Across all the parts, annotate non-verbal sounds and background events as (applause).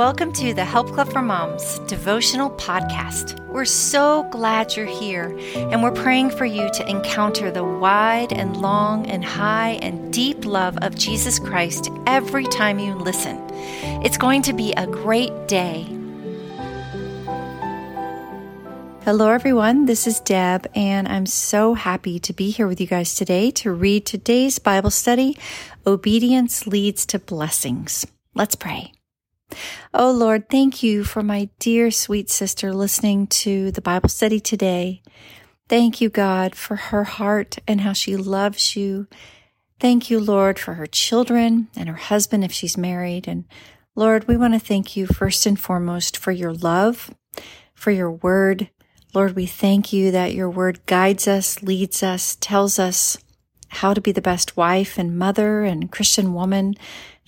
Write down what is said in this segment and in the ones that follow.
Welcome to the Help Club for Moms devotional podcast. We're so glad you're here, and we're praying for you to encounter the wide and long and high and deep love of Jesus Christ every time you listen. It's going to be a great day. Hello, everyone. This is Deb, and I'm so happy to be here with you guys today to read today's Bible study Obedience Leads to Blessings. Let's pray. Oh Lord, thank you for my dear sweet sister listening to the Bible study today. Thank you, God, for her heart and how she loves you. Thank you, Lord, for her children and her husband if she's married. And Lord, we want to thank you first and foremost for your love, for your word. Lord, we thank you that your word guides us, leads us, tells us how to be the best wife and mother and Christian woman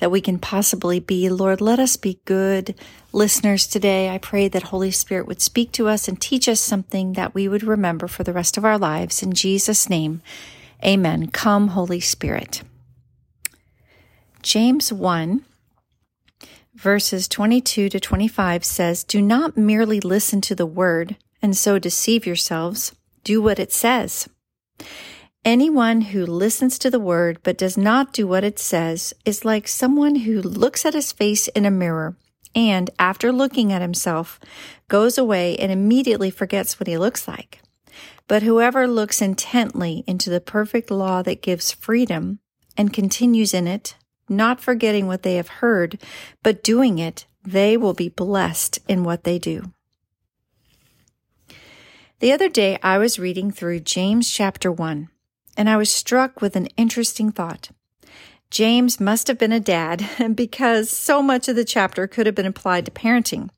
that we can possibly be. Lord, let us be good listeners today. I pray that Holy Spirit would speak to us and teach us something that we would remember for the rest of our lives. In Jesus' name, amen. Come, Holy Spirit. James 1 verses 22 to 25 says, Do not merely listen to the word and so deceive yourselves. Do what it says. Anyone who listens to the word but does not do what it says is like someone who looks at his face in a mirror and, after looking at himself, goes away and immediately forgets what he looks like. But whoever looks intently into the perfect law that gives freedom and continues in it, not forgetting what they have heard, but doing it, they will be blessed in what they do. The other day I was reading through James chapter 1 and I was struck with an interesting thought. James must have been a dad (laughs) because so much of the chapter could have been applied to parenting.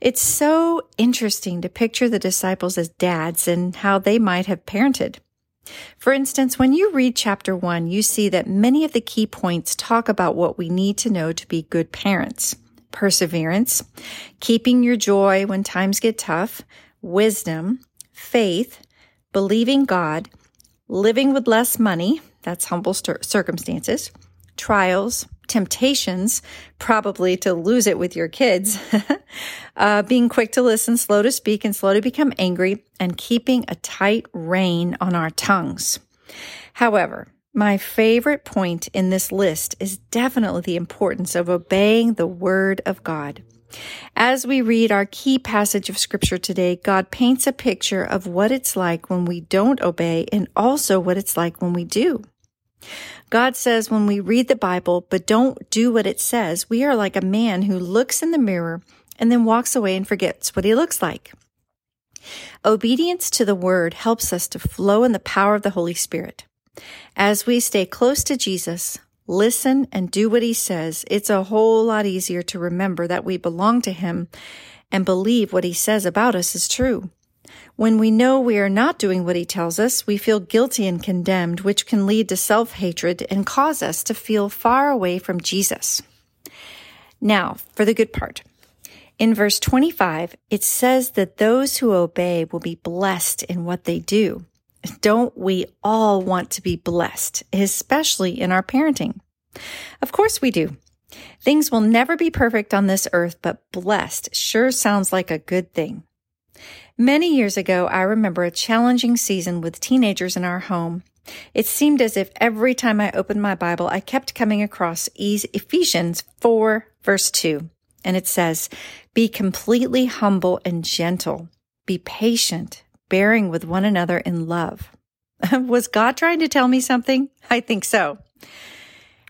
It's so interesting to picture the disciples as dads and how they might have parented. For instance, when you read chapter one, you see that many of the key points talk about what we need to know to be good parents. Perseverance, keeping your joy when times get tough, wisdom, faith, believing God, living with less money, that's humble circumstances, trials, temptations, probably to lose it with your kids, (laughs) uh, being quick to listen, slow to speak, and slow to become angry, and keeping a tight rein on our tongues. However, my favorite point in this list is definitely the importance of obeying the word of God. As we read our key passage of scripture today, God paints a picture of what it's like when we don't obey and also what it's like when we do. God says when we read the Bible but don't do what it says, we are like a man who looks in the mirror and then walks away and forgets what he looks like. Obedience to the word helps us to flow in the power of the Holy Spirit. As we stay close to Jesus, listen and do what he says, it's a whole lot easier to remember that we belong to him and believe what he says about us is true. When we know we are not doing what he tells us, we feel guilty and condemned, which can lead to self hatred and cause us to feel far away from Jesus. Now, for the good part. In verse 25, it says that those who obey will be blessed in what they do. Don't we all want to be blessed, especially in our parenting? Of course we do. Things will never be perfect on this earth, but blessed sure sounds like a good thing. Many years ago, I remember a challenging season with teenagers in our home. It seemed as if every time I opened my Bible, I kept coming across Ephesians 4 verse 2. And it says, be completely humble and gentle. Be patient, bearing with one another in love. (laughs) Was God trying to tell me something? I think so.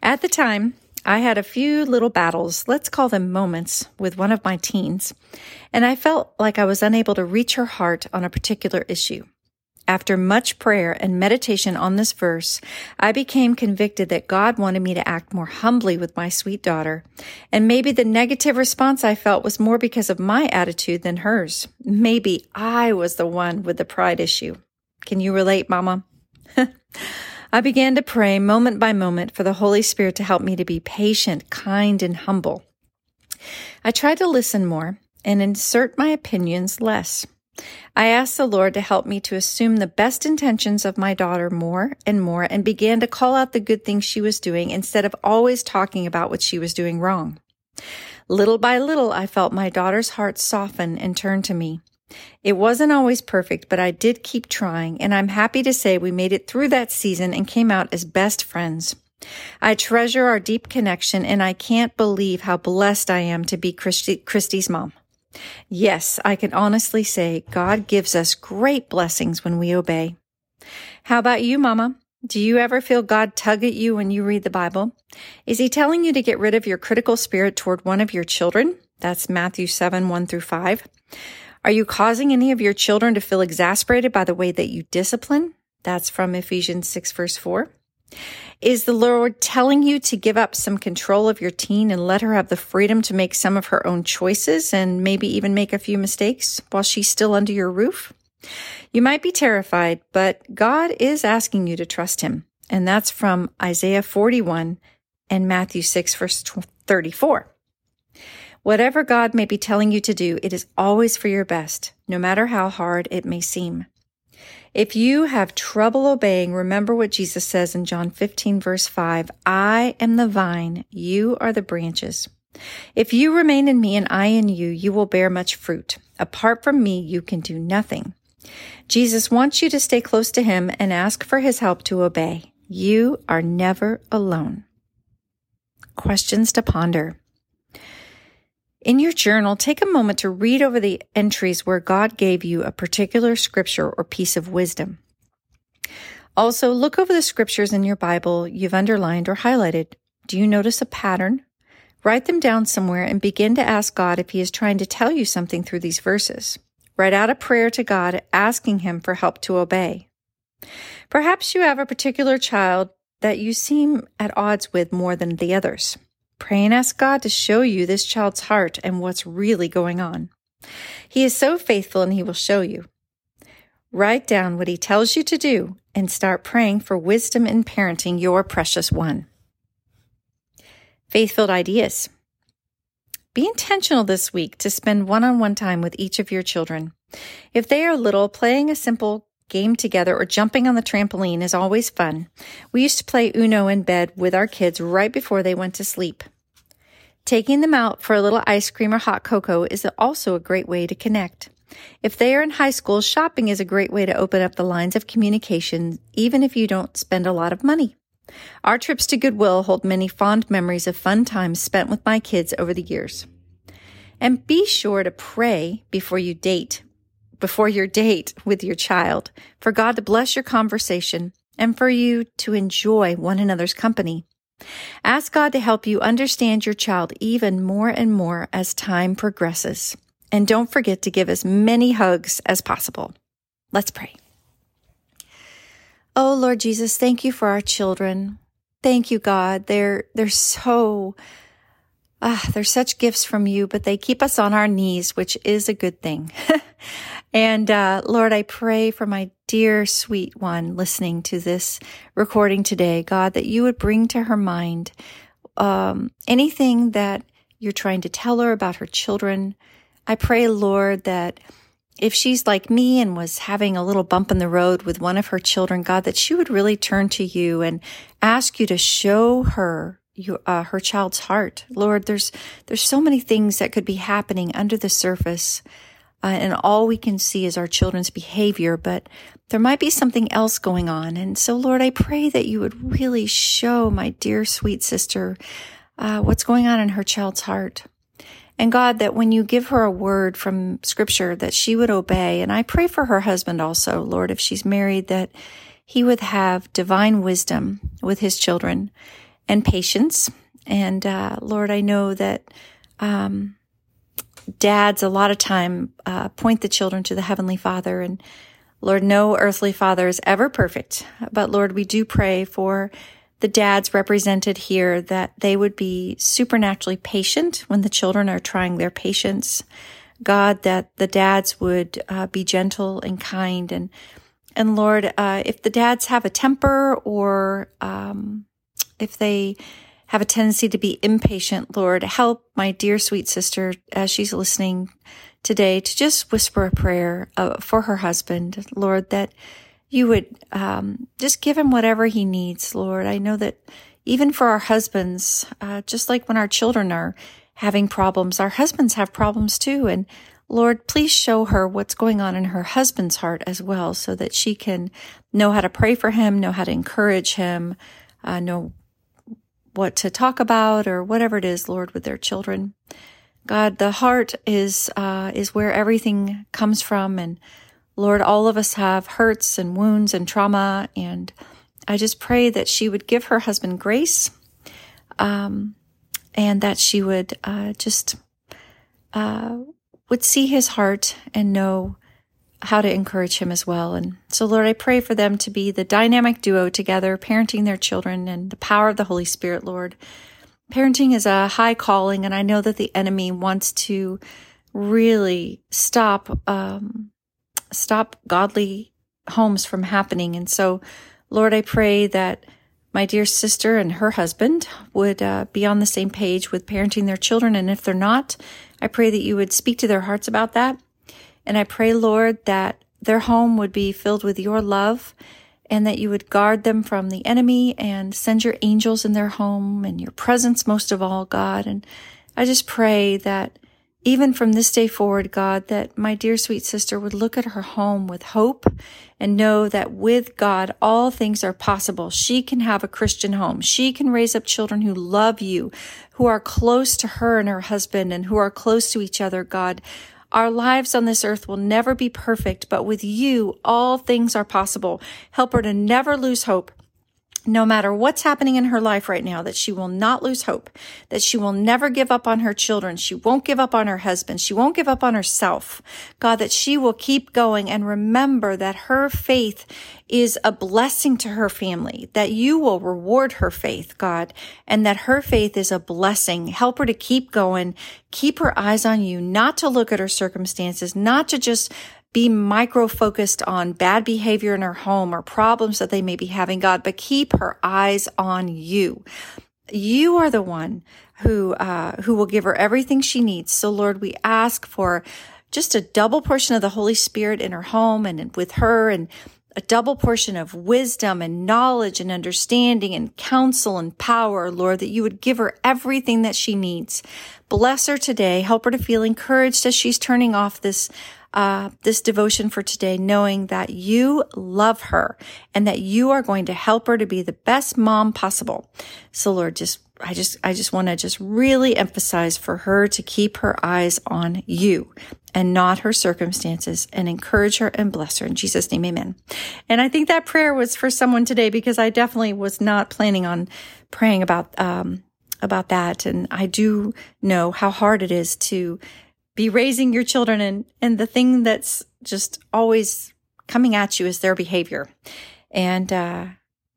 At the time, I had a few little battles, let's call them moments, with one of my teens, and I felt like I was unable to reach her heart on a particular issue. After much prayer and meditation on this verse, I became convicted that God wanted me to act more humbly with my sweet daughter. And maybe the negative response I felt was more because of my attitude than hers. Maybe I was the one with the pride issue. Can you relate, Mama? (laughs) I began to pray moment by moment for the Holy Spirit to help me to be patient, kind, and humble. I tried to listen more and insert my opinions less. I asked the Lord to help me to assume the best intentions of my daughter more and more and began to call out the good things she was doing instead of always talking about what she was doing wrong. Little by little, I felt my daughter's heart soften and turn to me. It wasn't always perfect, but I did keep trying, and I'm happy to say we made it through that season and came out as best friends. I treasure our deep connection, and I can't believe how blessed I am to be Christy, Christy's mom. Yes, I can honestly say God gives us great blessings when we obey. How about you, Mama? Do you ever feel God tug at you when you read the Bible? Is He telling you to get rid of your critical spirit toward one of your children? That's Matthew 7 1 through 5. Are you causing any of your children to feel exasperated by the way that you discipline? That's from Ephesians 6 verse 4. Is the Lord telling you to give up some control of your teen and let her have the freedom to make some of her own choices and maybe even make a few mistakes while she's still under your roof? You might be terrified, but God is asking you to trust him. And that's from Isaiah 41 and Matthew 6 verse 34. Whatever God may be telling you to do, it is always for your best, no matter how hard it may seem. If you have trouble obeying, remember what Jesus says in John 15, verse 5 I am the vine, you are the branches. If you remain in me and I in you, you will bear much fruit. Apart from me, you can do nothing. Jesus wants you to stay close to him and ask for his help to obey. You are never alone. Questions to ponder. In your journal, take a moment to read over the entries where God gave you a particular scripture or piece of wisdom. Also, look over the scriptures in your Bible you've underlined or highlighted. Do you notice a pattern? Write them down somewhere and begin to ask God if He is trying to tell you something through these verses. Write out a prayer to God asking Him for help to obey. Perhaps you have a particular child that you seem at odds with more than the others. Pray and ask God to show you this child's heart and what's really going on. He is so faithful and he will show you. Write down what he tells you to do and start praying for wisdom in parenting your precious one. Faith filled ideas. Be intentional this week to spend one on one time with each of your children. If they are little, playing a simple game together, or jumping on the trampoline is always fun. We used to play Uno in bed with our kids right before they went to sleep. Taking them out for a little ice cream or hot cocoa is also a great way to connect. If they are in high school, shopping is a great way to open up the lines of communication, even if you don't spend a lot of money. Our trips to Goodwill hold many fond memories of fun times spent with my kids over the years. And be sure to pray before you date before your date with your child, for God to bless your conversation and for you to enjoy one another's company. Ask God to help you understand your child even more and more as time progresses. And don't forget to give as many hugs as possible. Let's pray. Oh Lord Jesus, thank you for our children. Thank you, God. They're, they're so, ah, they're such gifts from you, but they keep us on our knees, which is a good thing. (laughs) And uh, Lord, I pray for my dear sweet one listening to this recording today, God, that you would bring to her mind um, anything that you're trying to tell her about her children. I pray, Lord, that if she's like me and was having a little bump in the road with one of her children, God, that she would really turn to you and ask you to show her you, uh, her child's heart. Lord, there's there's so many things that could be happening under the surface uh, and all we can see is our children's behavior, but there might be something else going on. And so, Lord, I pray that you would really show my dear sweet sister uh, what's going on in her child's heart. And God, that when you give her a word from scripture, that she would obey. And I pray for her husband also, Lord, if she's married, that he would have divine wisdom with his children and patience. And uh, Lord, I know that um, dads a lot of time uh, point the children to the Heavenly Father. And Lord, no earthly father is ever perfect. But Lord, we do pray for the dads represented here that they would be supernaturally patient when the children are trying their patience. God, that the dads would uh, be gentle and kind and and Lord, uh, if the dads have a temper or um, if they have a tendency to be impatient, Lord. Help my dear sweet sister as she's listening today to just whisper a prayer uh, for her husband, Lord, that you would um, just give him whatever he needs, Lord. I know that even for our husbands, uh, just like when our children are having problems. Our husbands have problems too. And Lord, please show her what's going on in her husband's heart as well so that she can know how to pray for him, know how to encourage him, uh, know what to talk about or whatever it is, Lord, with their children. God, the heart is, uh, is where everything comes from. And Lord, all of us have hurts and wounds and trauma. And I just pray that she would give her husband grace, um, and that she would, uh, just, uh, would see his heart and know how to encourage him as well. And so, Lord, I pray for them to be the dynamic duo together, parenting their children and the power of the Holy Spirit, Lord. Parenting is a high calling, and I know that the enemy wants to really stop, um, stop godly homes from happening. And so, Lord, I pray that my dear sister and her husband would uh, be on the same page with parenting their children. And if they're not, I pray that you would speak to their hearts about that. And I pray, Lord, that their home would be filled with your love and that you would guard them from the enemy and send your angels in their home and your presence most of all, God. And I just pray that even from this day forward, God, that my dear sweet sister would look at her home with hope and know that with God, all things are possible. She can have a Christian home. She can raise up children who love you, who are close to her and her husband and who are close to each other, God. Our lives on this earth will never be perfect, but with you, all things are possible. Help her to never lose hope no matter what's happening in her life right now, that she will not lose hope, that she will never give up on her children. She won't give up on her husband. She won't give up on herself. God, that she will keep going and remember that her faith is a blessing to her family, that you will reward her faith, God, and that her faith is a blessing. Help her to keep going, keep her eyes on you, not to look at her circumstances, not to just be micro focused on bad behavior in her home or problems that they may be having, God, but keep her eyes on you. You are the one who, uh, who will give her everything she needs. So Lord, we ask for just a double portion of the Holy Spirit in her home and with her and a double portion of wisdom and knowledge and understanding and counsel and power, Lord, that you would give her everything that she needs. Bless her today. Help her to feel encouraged as she's turning off this uh, this devotion for today, knowing that you love her and that you are going to help her to be the best mom possible. So Lord, just I just, I just want to just really emphasize for her to keep her eyes on you and not her circumstances and encourage her and bless her in Jesus name. Amen. And I think that prayer was for someone today because I definitely was not planning on praying about, um, about that. And I do know how hard it is to be raising your children and, and the thing that's just always coming at you is their behavior. And, uh,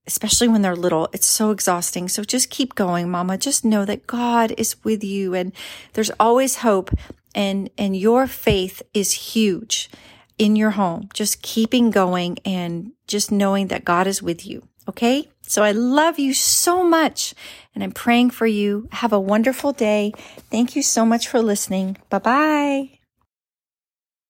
especially when they're little, it's so exhausting. So just keep going, mama. Just know that God is with you and there's always hope and, and your faith is huge in your home. Just keeping going and just knowing that God is with you. Okay. So I love you so much and I'm praying for you. Have a wonderful day. Thank you so much for listening. Bye bye.